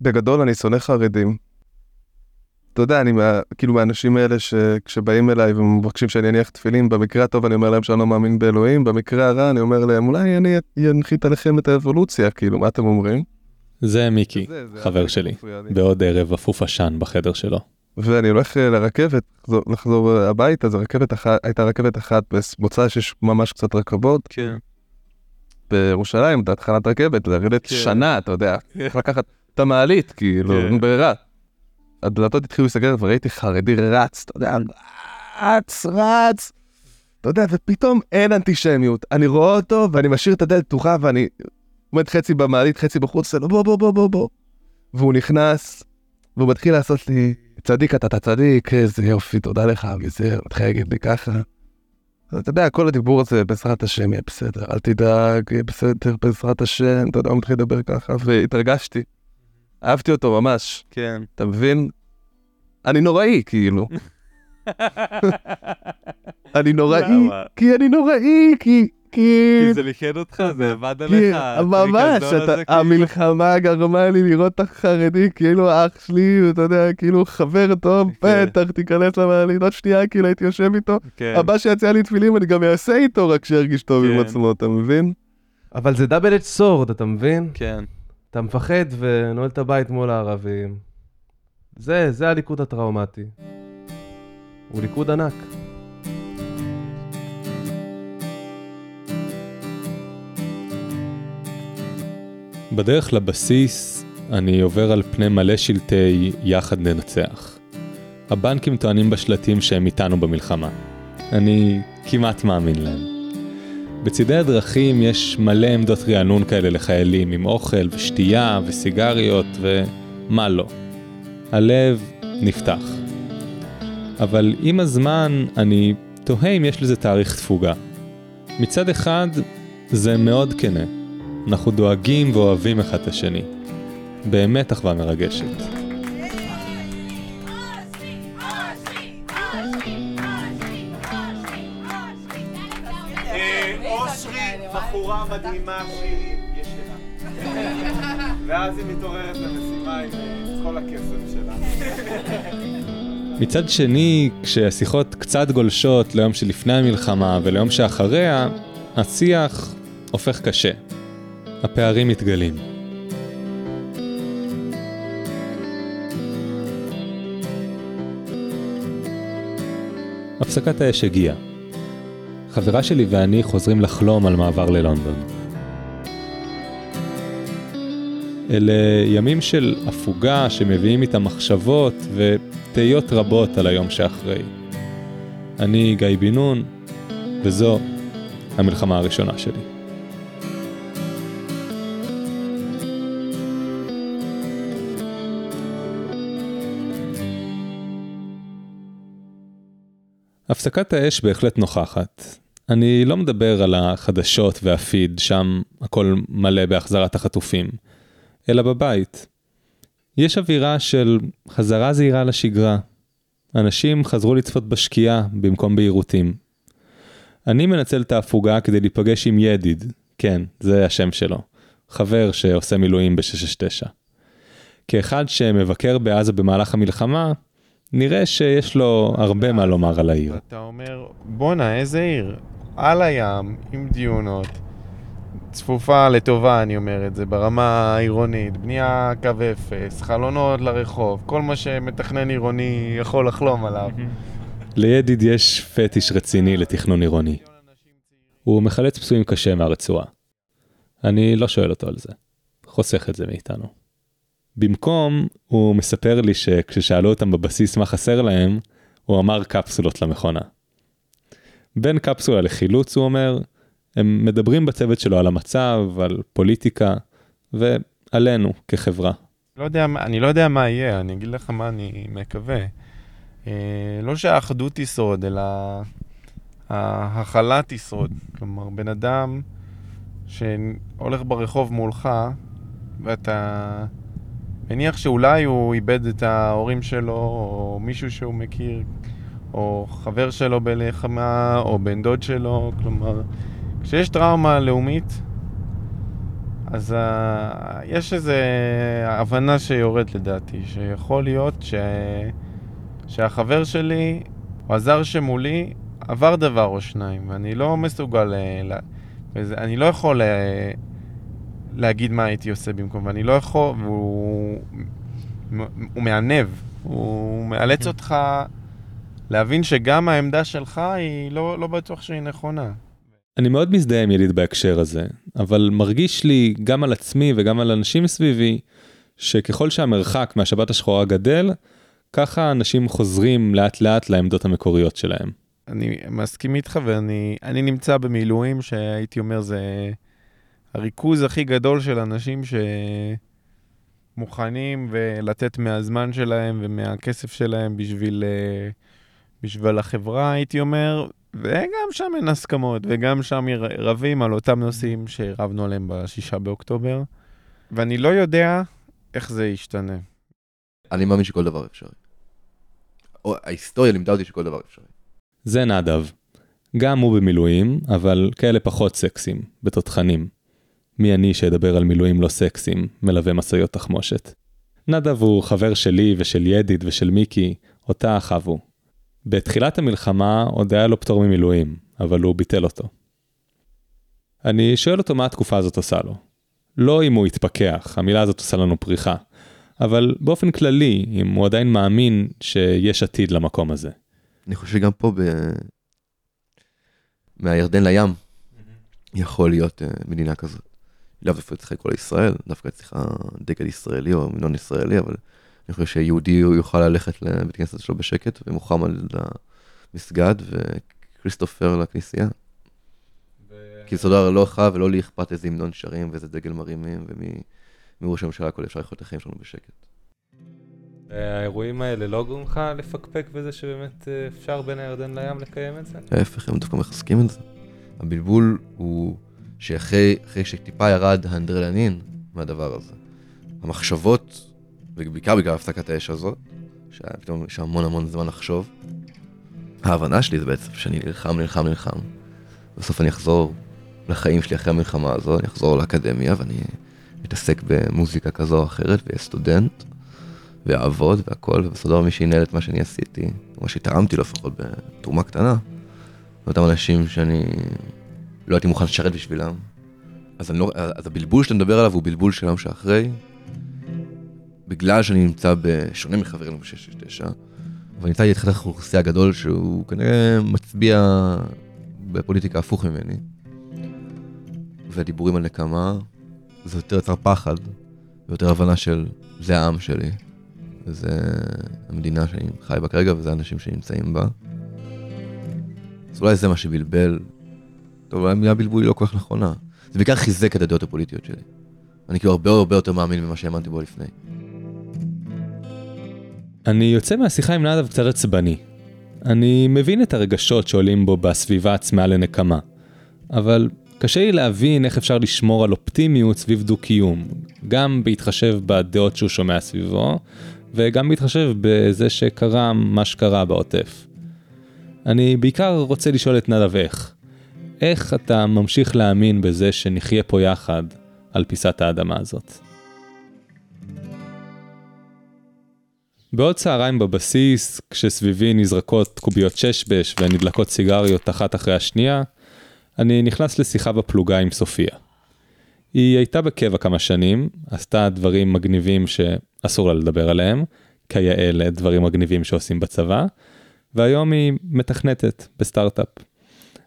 בגדול אני שונא חרדים. אתה יודע, אני מה, כאילו מהאנשים האלה שכשבאים אליי ומבקשים שאני אניח תפילין, במקרה הטוב אני אומר להם שאני לא מאמין באלוהים, במקרה הרע אני אומר להם, אולי אני אנחית עליכם את האבולוציה, כאילו, מה אתם אומרים? זה מיקי, זה, זה חבר שלי, בעוד ערב אפוף עשן בחדר שלו. ואני הולך אה, לרכבת, לחזור, לחזור הביתה, זו רכבת אחת, הייתה רכבת אחת במוצא שיש ממש קצת רכבות. כן. בירושלים, תחנת רכבת, לרדת כן. שנה, אתה יודע, צריך לקחת את המעלית, כאילו, כן. ברירה. הדלתות התחילו להיסגר וראיתי חרדי רץ, אתה יודע, רץ, רץ. אתה יודע, ופתאום אין אנטישמיות. אני רואה אותו ואני משאיר את הדלת פתוחה ואני עומד חצי במעלית, חצי בחוץ, עושה לו בוא בוא בוא בוא בוא. והוא נכנס, והוא מתחיל לעשות לי, צדיק אתה, אתה צדיק, איזה יופי, תודה לך, וזה, מתחיל להגיד לי ככה. אתה יודע, כל הדיבור הזה בעזרת השם יהיה בסדר, אל תדאג, יהיה בסדר, בעזרת השם, אתה יודע, הוא מתחיל לדבר ככה, והתרגשתי. אהבתי אותו ממש. כן. אתה מבין? אני נוראי, כאילו. אני נוראי, כי אני נוראי, כי... כי... זה ליכד אותך, זה עבד עליך. ממש, כאילו. המלחמה גרמה לי לראות את החרדי כאילו אח שלי, אתה יודע, כאילו חבר טוב, כן. בטח תיכנס למעלית עוד שנייה, כאילו הייתי יושב איתו. כן. הבא שיציע לי תפילים אני גם אעשה איתו רק שירגיש טוב עם כן. עצמו, אתה מבין? אבל זה דאבל אץ' סורד, אתה מבין? כן. אתה מפחד ונועל את הבית מול הערבים. זה, זה הליכוד הטראומטי. הוא ליכוד ענק. בדרך לבסיס אני עובר על פני מלא שלטי יחד ננצח. הבנקים טוענים בשלטים שהם איתנו במלחמה. אני כמעט מאמין להם. בצידי הדרכים יש מלא עמדות רענון כאלה לחיילים עם אוכל ושתייה וסיגריות ומה לא. הלב נפתח. אבל עם הזמן אני תוהה אם יש לזה תאריך תפוגה. מצד אחד זה מאוד כנה. אנחנו דואגים ואוהבים אחד את השני. באמת אחווה מרגשת. מדהימה שהיא ישנה. ואז היא מתעוררת למשימה עם כל הכסף שלה. מצד שני, כשהשיחות קצת גולשות ליום שלפני המלחמה וליום שאחריה, השיח הופך קשה. הפערים מתגלים. הפסקת האש הגיעה. חברה שלי ואני חוזרים לחלום על מעבר ללונדון. אלה ימים של הפוגה שמביאים איתם מחשבות ותהיות רבות על היום שאחרי. אני גיא בן נון, וזו המלחמה הראשונה שלי. הפסקת האש בהחלט נוכחת. אני לא מדבר על החדשות והפיד, שם הכל מלא בהחזרת החטופים, אלא בבית. יש אווירה של חזרה זהירה לשגרה. אנשים חזרו לצפות בשקיעה במקום ביירוטים. אני מנצל את ההפוגה כדי להיפגש עם ידיד, כן, זה השם שלו, חבר שעושה מילואים ב-669. כאחד שמבקר בעזה במהלך המלחמה, נראה שיש לו הרבה מה לומר על העיר. אתה אומר, בואנה, איזה עיר. על הים, עם דיונות. צפופה לטובה, אני אומר את זה, ברמה העירונית, בנייה קו אפס, חלונות לרחוב, כל מה שמתכנן עירוני יכול לחלום עליו. לידיד יש פטיש רציני לתכנון עירוני. הוא מחלץ פצועים קשה מהרצועה. אני לא שואל אותו על זה, חוסך את זה מאיתנו. במקום, הוא מספר לי שכששאלו אותם בבסיס מה חסר להם, הוא אמר קפסולות למכונה. בין קפסולה לחילוץ, הוא אומר, הם מדברים בצוות שלו על המצב, על פוליטיקה, ועלינו כחברה. לא יודע, אני לא יודע מה יהיה, אני אגיד לך מה אני מקווה. אה, לא שהאחדות תשרוד, אלא ההכלה תשרוד. כלומר, בן אדם שהולך ברחוב מולך, ואתה מניח שאולי הוא איבד את ההורים שלו, או מישהו שהוא מכיר, או חבר שלו בלחמה, או בן דוד שלו, כלומר, כשיש טראומה לאומית, אז uh, יש איזו הבנה שיורד לדעתי, שיכול להיות ש... שהחבר שלי, או הזר שמולי, עבר דבר או שניים, ואני לא מסוגל, לה... וזה, אני לא יכול uh, להגיד מה הייתי עושה במקום, ואני לא יכול, והוא הוא מענב, הוא מאלץ כן. אותך להבין שגם העמדה שלך היא לא, לא בטוח שהיא נכונה. אני מאוד מזדהה עם יליד בהקשר הזה, אבל מרגיש לי גם על עצמי וגם על אנשים מסביבי, שככל שהמרחק מהשבת השחורה גדל, ככה אנשים חוזרים לאט לאט לעמדות המקוריות שלהם. אני מסכים איתך, ואני אני נמצא במילואים שהייתי אומר זה הריכוז הכי גדול של אנשים שמוכנים ולתת מהזמן שלהם ומהכסף שלהם בשביל, אה, בשביל החברה, הייתי אומר, וגם שם אין הסכמות, וגם שם רבים על אותם נושאים שרבנו עליהם בשישה באוקטובר, ואני לא יודע איך זה ישתנה. אני מאמין שכל דבר אפשרי. או, ההיסטוריה לימדה אותי שכל דבר אפשרי. זה נדב. גם הוא במילואים, אבל כאלה פחות סקסים, בתותחנים. מי אני שאדבר על מילואים לא סקסים, מלווה משאיות תחמושת. נדב הוא חבר שלי ושל ידיד ושל מיקי, אותה הוא. בתחילת המלחמה עוד היה לו פטור ממילואים, אבל הוא ביטל אותו. אני שואל אותו מה התקופה הזאת עושה לו. לא אם הוא התפכח, המילה הזאת עושה לנו פריחה, אבל באופן כללי, אם הוא עדיין מאמין שיש עתיד למקום הזה. אני חושב שגם פה, ב... מהירדן לים, יכול להיות uh, מדינה כזאת. לאו דווקא צריכה כל ישראל, דווקא צריכה דגל ישראלי או מנון ישראלי, אבל אני חושב שיהודי יוכל ללכת לבית כנסת שלו בשקט, ומוחמד למסגד, וכריסטופר לכנסייה. ו... כי סודר לא לך ולא לי אכפת איזה המנון שרים ואיזה דגל מרימים, ומראש הממשלה הכל אפשר לחיות את החיים שלנו בשקט. האירועים האלה לא גורמים לך לפקפק בזה שבאמת אה, אפשר בין הירדן לים לקיים את זה? ההפך, הם דווקא מחזקים את זה. הבלבול הוא שאחרי שטיפה ירד האנדרלנין מהדבר הזה, המחשבות, ובעיקר בגלל הפסקת האש הזאת, שפתאום יש המון המון זמן לחשוב, ההבנה שלי זה בעצם שאני נלחם, נלחם, נלחם. בסוף אני אחזור לחיים שלי אחרי המלחמה הזו, אני אחזור לאקדמיה ואני אתעסק במוזיקה כזו או אחרת ואהיה סטודנט. ואעבוד והכל, ובסופו מי שינהל את מה שאני עשיתי, או מה שתרמתי לו לפחות בתרומה קטנה, ואותם אנשים שאני לא הייתי מוכן לשרת בשבילם. אז, לא, אז הבלבול שאתה מדבר עליו הוא בלבול של היום שאחרי, בגלל שאני נמצא בשונה מחברים ב-669, אבל נמצא חתך האוכלוסייה הגדול שהוא כנראה מצביע בפוליטיקה הפוך ממני. והדיבורים על נקמה, זה יותר יצר פחד, ויותר הבנה של זה העם שלי. וזה המדינה שאני חי בה כרגע, וזה האנשים שנמצאים בה. אז אולי זה מה שבלבל. טוב, אולי המילה בלבול היא לא כל כך נכונה. זה בעיקר חיזק את הדעות הפוליטיות שלי. אני כאילו הרבה הרבה יותר מאמין ממה שהאמנתי בו לפני. אני יוצא מהשיחה עם נדב קצת עצבני. אני מבין את הרגשות שעולים בו בסביבה עצמה לנקמה, אבל קשה לי להבין איך אפשר לשמור על אופטימיות סביב דו-קיום, גם בהתחשב בדעות שהוא שומע סביבו, וגם בהתחשב בזה שקרה מה שקרה בעוטף. אני בעיקר רוצה לשאול את נדב איך. איך אתה ממשיך להאמין בזה שנחיה פה יחד על פיסת האדמה הזאת? בעוד צהריים בבסיס, כשסביבי נזרקות קוביות ששבש ונדלקות סיגריות אחת אחרי השנייה, אני נכנס לשיחה בפלוגה עם סופיה. היא הייתה בקבע כמה שנים, עשתה דברים מגניבים שאסור לה לדבר עליהם, כיאה דברים מגניבים שעושים בצבא, והיום היא מתכנתת בסטארט-אפ.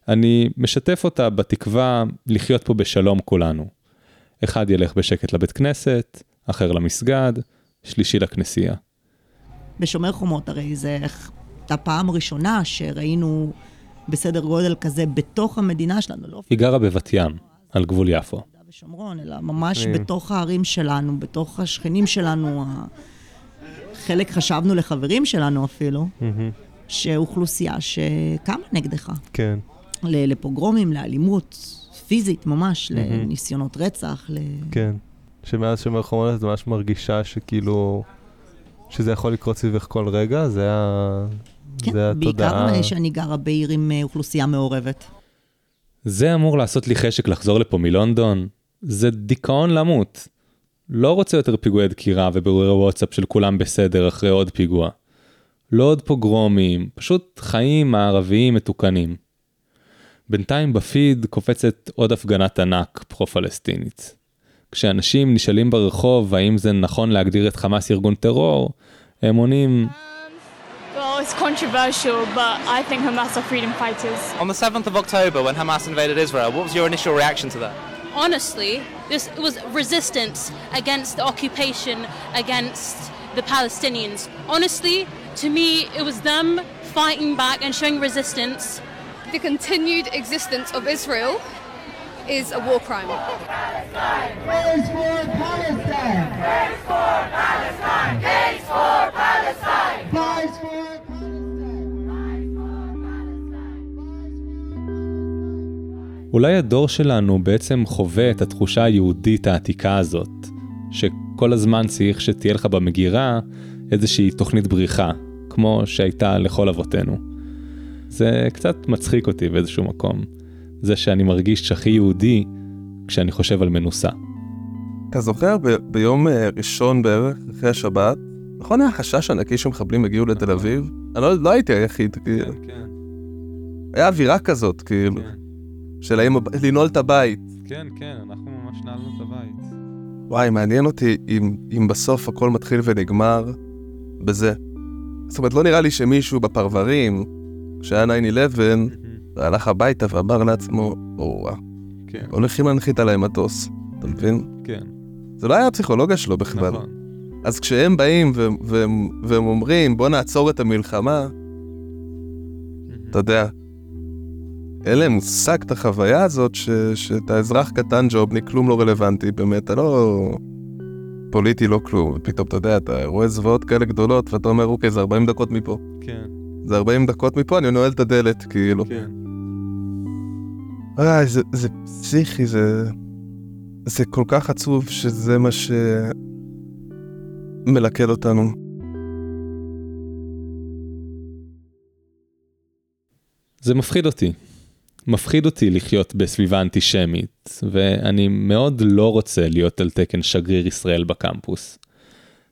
אני משתף אותה בתקווה לחיות פה בשלום כולנו. אחד ילך בשקט לבית כנסת, אחר למסגד, שלישי לכנסייה. בשומר חומות הרי זה הפעם הראשונה שראינו בסדר גודל כזה בתוך המדינה שלנו. לא היא גרה בבת ים, על גבול יפו. ושומרון, אלא ממש בתוך הערים שלנו, בתוך השכנים שלנו. חלק חשבנו לחברים שלנו אפילו, שאוכלוסייה שקמה נגדך. כן. לפוגרומים, לאלימות פיזית ממש, לניסיונות רצח. כן. שמאז שומר חומות את ממש מרגישה שכאילו, שזה יכול לקרות סביבך כל רגע, זה ה... כן, זה התודעה. בעיקר שאני גרה בעיר עם אוכלוסייה מעורבת. זה אמור לעשות לי חשק לחזור לפה מלונדון, זה דיכאון למות. לא רוצה יותר פיגועי דקירה ובירורי וואטסאפ של כולם בסדר אחרי עוד פיגוע. לא עוד פוגרומים, פשוט חיים מערביים מתוקנים. בינתיים בפיד קופצת עוד הפגנת ענק פרו-פלסטינית. כשאנשים נשאלים ברחוב האם זה נכון להגדיר את חמאס ארגון טרור, הם עונים, Well, it's controversial, but I think Hamas are freedom fighters. On the 7th of October, when Hamas invaded Israel, what was your initial reaction to that? honestly, this was resistance against the occupation, against the Palestinians. Honestly, to me, it was them fighting back and showing resistance. The continued existence of Israel is a war crime. אולי הדור שלנו בעצם חווה את התחושה היהודית העתיקה הזאת, שכל הזמן צריך שתהיה לך במגירה איזושהי תוכנית בריחה, כמו שהייתה לכל אבותינו. זה קצת מצחיק אותי באיזשהו מקום, זה שאני מרגיש הכי יהודי כשאני חושב על מנוסה. אתה זוכר ב- ביום אה, ראשון בערך, אחרי השבת, נכון היה חשש ענקי שמחבלים הגיעו לתל אביב? אני לא, לא הייתי היחיד, כאילו. כן, היה אווירה כזאת, כאילו, של האם לנעול את הבית. כן, כן, אנחנו ממש נעלנו את הבית. וואי, מעניין אותי אם, אם בסוף הכל מתחיל ונגמר בזה. זאת אומרת, לא נראה לי שמישהו בפרברים, כשהיה 9-11, הלך הביתה ואמר לעצמו, וואו, כן, הולכים להנחית עליהם מטוס, אתה מבין? כן, זה לא היה הפסיכולוגיה שלו בכלל. נכון. אז כשהם באים ו- והם, והם אומרים, בוא נעצור את המלחמה, אתה יודע, אין להם מושג את החוויה הזאת ש- שאתה אזרח קטן ג'ובניק, כלום לא רלוונטי, באמת, אתה לא פוליטי, לא כלום, ופתאום, אתה יודע, אתה רואה זוועות כאלה גדולות, ואתה אומר, אוקיי, זה 40 דקות מפה. כן, זה 40 דקות מפה, אני נועל את הדלת, כאילו. כן. איי, זה, זה פסיכי, זה... זה כל כך עצוב שזה מה שמלכד אותנו. זה מפחיד אותי. מפחיד אותי לחיות בסביבה אנטישמית, ואני מאוד לא רוצה להיות על תקן שגריר ישראל בקמפוס.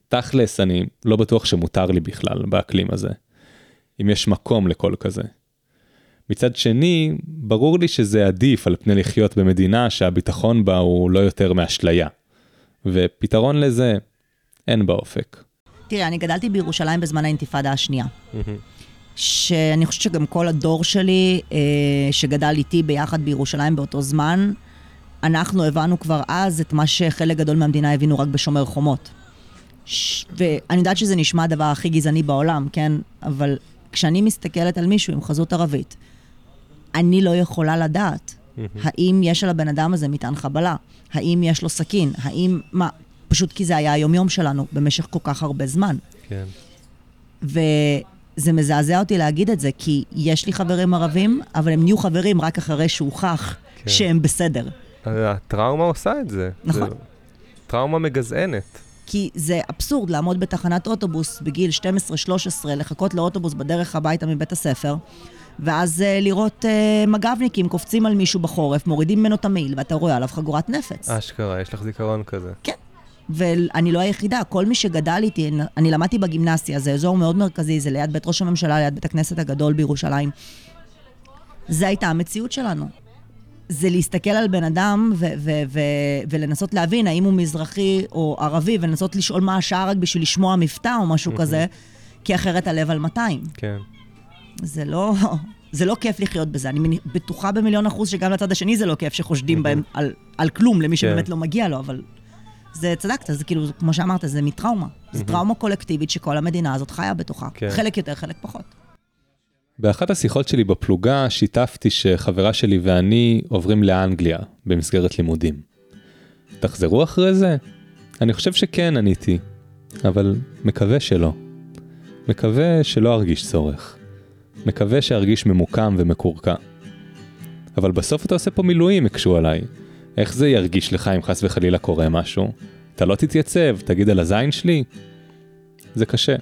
תכלס, אני לא בטוח שמותר לי בכלל באקלים הזה. אם יש מקום לכל כזה. מצד שני, ברור לי שזה עדיף על פני לחיות במדינה שהביטחון בה הוא לא יותר מאשליה. ופתרון לזה, אין באופק. תראה, אני גדלתי בירושלים בזמן האינתיפאדה השנייה. שאני חושבת שגם כל הדור שלי, אה, שגדל איתי ביחד בירושלים באותו זמן, אנחנו הבנו כבר אז את מה שחלק גדול מהמדינה הבינו רק בשומר חומות. ש... ואני יודעת שזה נשמע הדבר הכי גזעני בעולם, כן? אבל כשאני מסתכלת על מישהו עם חזות ערבית, אני לא יכולה לדעת האם יש על הבן אדם הזה מטען חבלה, האם יש לו סכין, האם... מה? פשוט כי זה היה היומיום שלנו במשך כל כך הרבה זמן. כן. וזה מזעזע אותי להגיד את זה, כי יש לי חברים ערבים, אבל הם נהיו חברים רק אחרי שהוכח כן. שהם בסדר. הטראומה עושה את זה. נכון. זה טראומה מגזענת. כי זה אבסורד לעמוד בתחנת אוטובוס בגיל 12-13, לחכות לאוטובוס בדרך הביתה מבית הספר, ואז uh, לראות uh, מג"בניקים קופצים על מישהו בחורף, מורידים ממנו את המעיל, ואתה רואה עליו חגורת נפץ. אשכרה, יש לך זיכרון כזה. כן. ואני לא היחידה, כל מי שגדל איתי, אני למדתי בגימנסיה, זה אזור מאוד מרכזי, זה ליד בית ראש הממשלה, ליד בית הכנסת הגדול בירושלים. זה הייתה המציאות שלנו. זה להסתכל על בן אדם ו- ו- ו- ולנסות להבין האם הוא מזרחי או ערבי, ולנסות לשאול מה השעה רק בשביל לשמוע מבטא או משהו כזה, כי אחרת הלב על 200. כן. זה לא, זה לא כיף לחיות בזה. אני בטוחה במיליון אחוז שגם לצד השני זה לא כיף שחושדים בהם על, על כלום למי שבאמת לא מגיע לו, אבל זה, צדקת, זה כאילו, כמו שאמרת, זה מטראומה. זו טראומה קולקטיבית שכל המדינה הזאת חיה בתוכה. כן. חלק יותר, חלק פחות. באחת השיחות שלי בפלוגה שיתפתי שחברה שלי ואני עוברים לאנגליה במסגרת לימודים. תחזרו אחרי זה? אני חושב שכן, עניתי, אבל מקווה שלא. מקווה שלא ארגיש צורך. מקווה שארגיש ממוקם ומקורקע. אבל בסוף אתה עושה פה מילואים, הקשו עליי. איך זה ירגיש לך אם חס וחלילה קורה משהו? אתה לא תתייצב, תגיד על הזין שלי? זה קשה.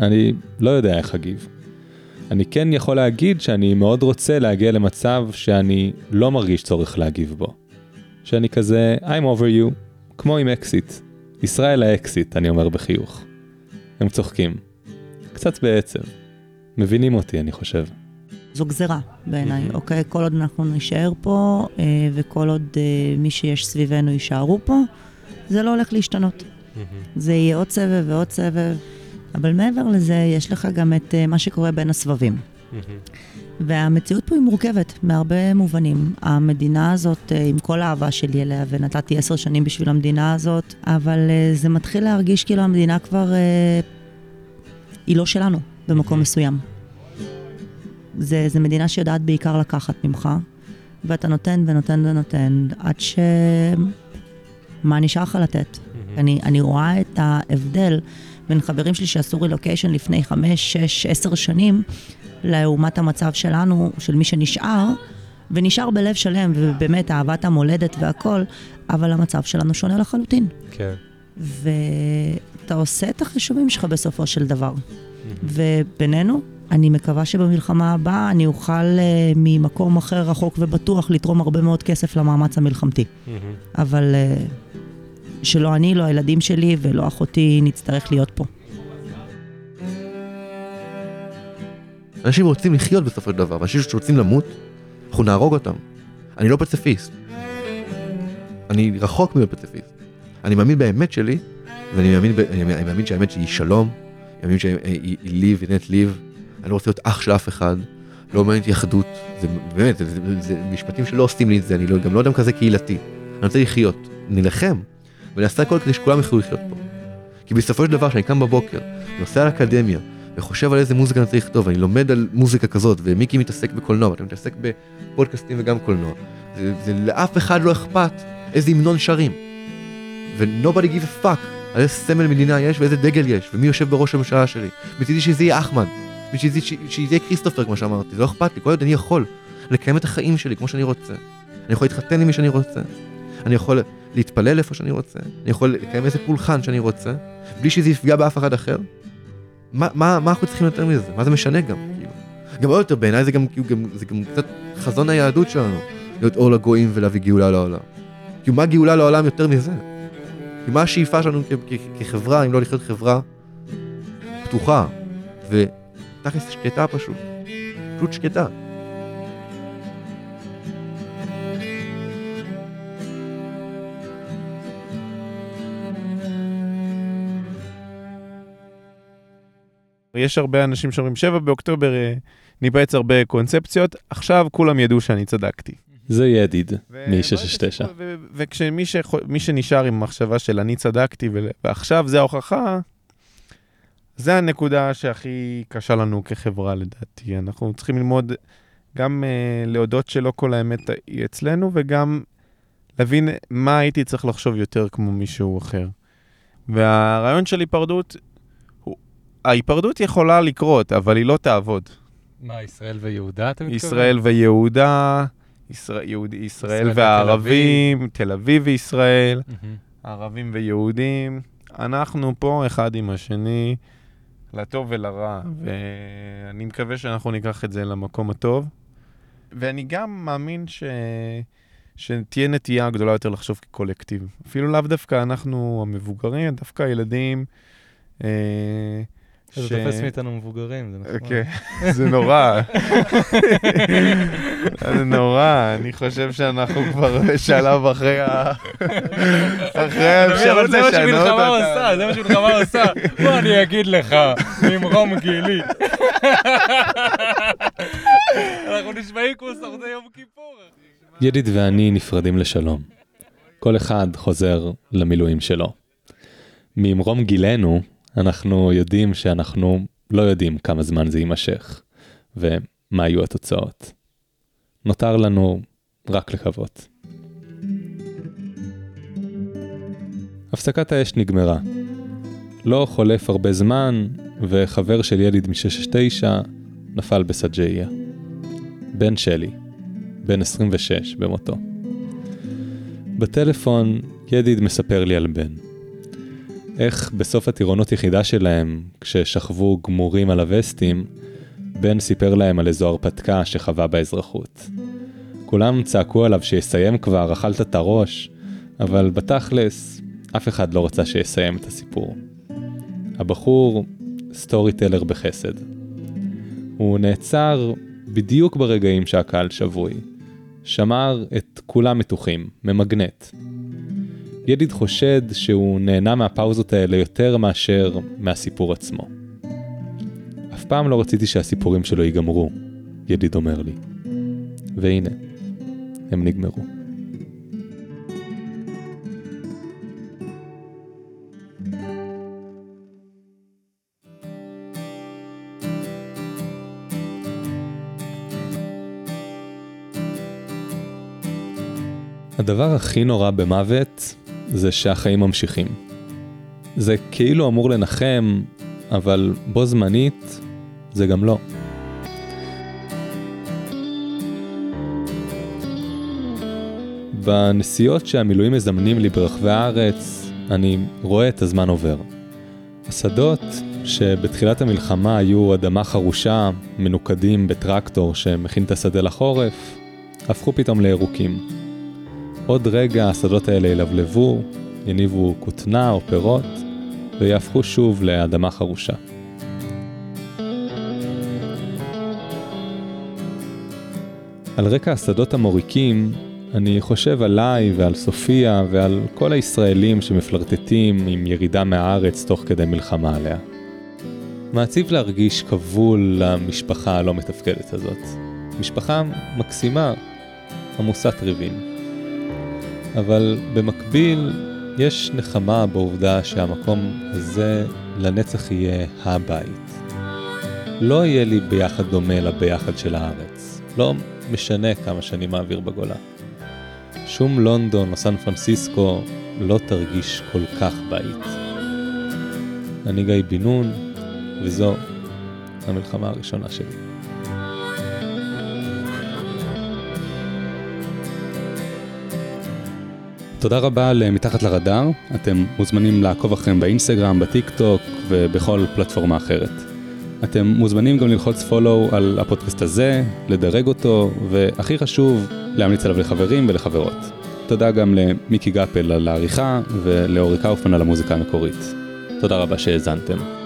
אני לא יודע איך אגיב. אני כן יכול להגיד שאני מאוד רוצה להגיע למצב שאני לא מרגיש צורך להגיב בו. שאני כזה I'm over you, כמו עם אקסיט. ישראל האקסיט, אני אומר בחיוך. הם צוחקים. קצת בעצב. מבינים אותי, אני חושב. זו גזירה בעיניי, אוקיי? כל עוד אנחנו נישאר פה, אה, וכל עוד אה, מי שיש סביבנו יישארו פה, זה לא הולך להשתנות. זה יהיה עוד סבב ועוד סבב, אבל מעבר לזה, יש לך גם את אה, מה שקורה בין הסבבים. והמציאות פה היא מורכבת מהרבה מובנים. המדינה הזאת, אה, עם כל האהבה שלי אליה, ונתתי עשר שנים בשביל המדינה הזאת, אבל אה, זה מתחיל להרגיש כאילו המדינה כבר, אה, היא לא שלנו במקום מסוים. זה, זה מדינה שיודעת בעיקר לקחת ממך, ואתה נותן ונותן ונותן, עד ש... מה נשאר לך לתת? אני, אני רואה את ההבדל בין חברים שלי שעשו רילוקיישן לפני חמש, שש, עשר שנים, לעומת המצב שלנו, של מי שנשאר, ונשאר בלב שלם, ובאמת אהבת המולדת והכל, אבל המצב שלנו שונה לחלוטין. כן. ואתה עושה את החישובים שלך בסופו של דבר. ובינינו, אני מקווה שבמלחמה הבאה אני אוכל uh, ממקום אחר רחוק ובטוח לתרום הרבה מאוד כסף למאמץ המלחמתי. אבל uh, שלא אני, לא הילדים שלי ולא אחותי נצטרך להיות פה. אנשים רוצים לחיות בסופו של דבר, ואנשים שרוצים למות, אנחנו נהרוג אותם. אני לא פציפיסט. אני רחוק מלהיות פציפיסט. אני מאמין באמת שלי, ואני מאמין, ב- אני מאמין שהאמת שהיא שלום, מאמין שהיא ליב, היא נט ליב. אני לא רוצה להיות אח של אף אחד, לא מעניין אותי אחדות. זה באמת, זה, זה, זה משפטים שלא עושים לי את זה, אני לא, גם לא אדם כזה קהילתי. אני רוצה לחיות, נילחם, ונעשה הכל כדי שכולם יוכלו לחיות פה. כי בסופו של דבר, כשאני קם בבוקר, נוסע לאקדמיה, וחושב על איזה מוזיקה אני צריך לכתוב, אני לומד על מוזיקה כזאת, ומיקי מתעסק בקולנוע, ואתה מתעסק בפודקאסטים וגם קולנוע. זה, זה לאף אחד לא אכפת איזה המנון שרים. ו-nobody give a fuck על איזה סמל מדינה יש ואיזה דגל יש, ומי יושב בראש הממשלה שלי. מצידי שזה יהיה אחמד, מצידי שזה יהיה כריסטופר כמו שאמרתי, זה לא אכפת לי, כל עוד אני יכול לקיים את החיים שלי כמו שאני רוצה. אני יכול להתחתן עם מי שאני רוצה, אני יכול להתפלל איפה שאני רוצה, אני יכול לקיים איזה פולחן שאני רוצה, בלי שזה יפגע באף אחד אחר. מה, מה, מה אנחנו צריכים יותר מזה? מה זה משנה גם? כאילו? גם עוד יותר בעיניי זה גם, כאילו, גם, זה גם קצת חזון היהדות שלנו, להיות אור לגויים ולהביא גאולה לעולם. כאילו מה גאולה לעולם יותר מזה? כאילו מה השאיפה שלנו כחברה, אם לא לחיות חברה פתוחה, ותכלס שקטה פשוט, פשוט שקטה. יש הרבה אנשים שאומרים, 7 באוקטובר אה, ניפץ הרבה קונספציות, עכשיו כולם ידעו שאני צדקתי. זה ידיד ו- מ-669. ו- וכשמי שנשאר עם המחשבה של אני צדקתי ועכשיו זה ההוכחה, זה הנקודה שהכי קשה לנו כחברה לדעתי. אנחנו צריכים ללמוד גם uh, להודות שלא כל האמת היא אצלנו, וגם להבין מה הייתי צריך לחשוב יותר כמו מישהו אחר. והרעיון של היפרדות, הוא- ההיפרדות יכולה לקרות, אבל היא לא תעבוד. מה, ישראל ויהודה אתה מתכוון? ישראל ויהודה, ישראל, יהוד, ישראל ישראל והערבים, תל אביב וישראל, מהמם. ערבים ויהודים. אנחנו פה אחד עם השני, לטוב ולרע, ואני מקווה שאנחנו ניקח את זה למקום הטוב. ואני גם מאמין ש... שתהיה נטייה גדולה יותר לחשוב כקולקטיב. אפילו לאו דווקא אנחנו המבוגרים, דווקא הילדים. אה, אתה תופס מאיתנו מבוגרים, זה נחמד. כן, זה נורא. זה נורא, אני חושב שאנחנו כבר בשלב אחרי ה... אחרי האפשרות זה מה לשנות שמלחמה אותה. עושה, זה מה שמלחמה עושה. בוא אני אגיד לך, ממרום גילי. אנחנו נשמעים כמו שורדי יום כיפור. ידיד ואני נפרדים לשלום. כל אחד חוזר למילואים שלו. ממרום גילנו, אנחנו יודעים שאנחנו לא יודעים כמה זמן זה יימשך, ומה יהיו התוצאות. נותר לנו רק לקוות. הפסקת האש נגמרה. לא חולף הרבה זמן, וחבר של יליד מ-669 נפל בסג'איה. בן שלי, בן 26 במותו. בטלפון ידיד מספר לי על בן. איך בסוף הטירונות יחידה שלהם, כששכבו גמורים על הווסטים, בן סיפר להם על איזו הרפתקה שחווה באזרחות. כולם צעקו עליו שיסיים כבר, אכלת את הראש, אבל בתכלס, אף אחד לא רצה שיסיים את הסיפור. הבחור סטורי טלר בחסד. הוא נעצר בדיוק ברגעים שהקהל שבוי. שמר את כולם מתוחים, ממגנט. ידיד חושד שהוא נהנה מהפאוזות האלה יותר מאשר מהסיפור עצמו. אף פעם לא רציתי שהסיפורים שלו ייגמרו, ידיד אומר לי. והנה, הם נגמרו. הדבר הכי נורא במוות זה שהחיים ממשיכים. זה כאילו אמור לנחם, אבל בו זמנית זה גם לא. בנסיעות שהמילואים מזמנים לי ברחבי הארץ, אני רואה את הזמן עובר. השדות שבתחילת המלחמה היו אדמה חרושה, מנוקדים בטרקטור שמכין את השדה לחורף, הפכו פתאום לירוקים. עוד רגע השדות האלה ילבלבו, יניבו כותנה או פירות, ויהפכו שוב לאדמה חרושה. על רקע השדות המוריקים, אני חושב עליי ועל סופיה ועל כל הישראלים שמפלרטטים עם ירידה מהארץ תוך כדי מלחמה עליה. מעציב להרגיש כבול למשפחה הלא מתפקדת הזאת. משפחה מקסימה, עמוסת ריבים. אבל במקביל, יש נחמה בעובדה שהמקום הזה לנצח יהיה הבית. לא יהיה לי ביחד דומה לביחד של הארץ. לא משנה כמה שנים מעביר בגולה. שום לונדון או סן פרנסיסקו לא תרגיש כל כך בית. אני גיא בן נון, וזו המלחמה הראשונה שלי. תודה רבה ל"מתחת לרדאר", אתם מוזמנים לעקוב אחריהם באינסטגרם, בטיק טוק ובכל פלטפורמה אחרת. אתם מוזמנים גם ללחוץ פולו על הפודקאסט הזה, לדרג אותו, והכי חשוב, להמליץ עליו לחברים ולחברות. תודה גם למיקי גפל על העריכה ולאורי קאופמן על המוזיקה המקורית. תודה רבה שהאזנתם.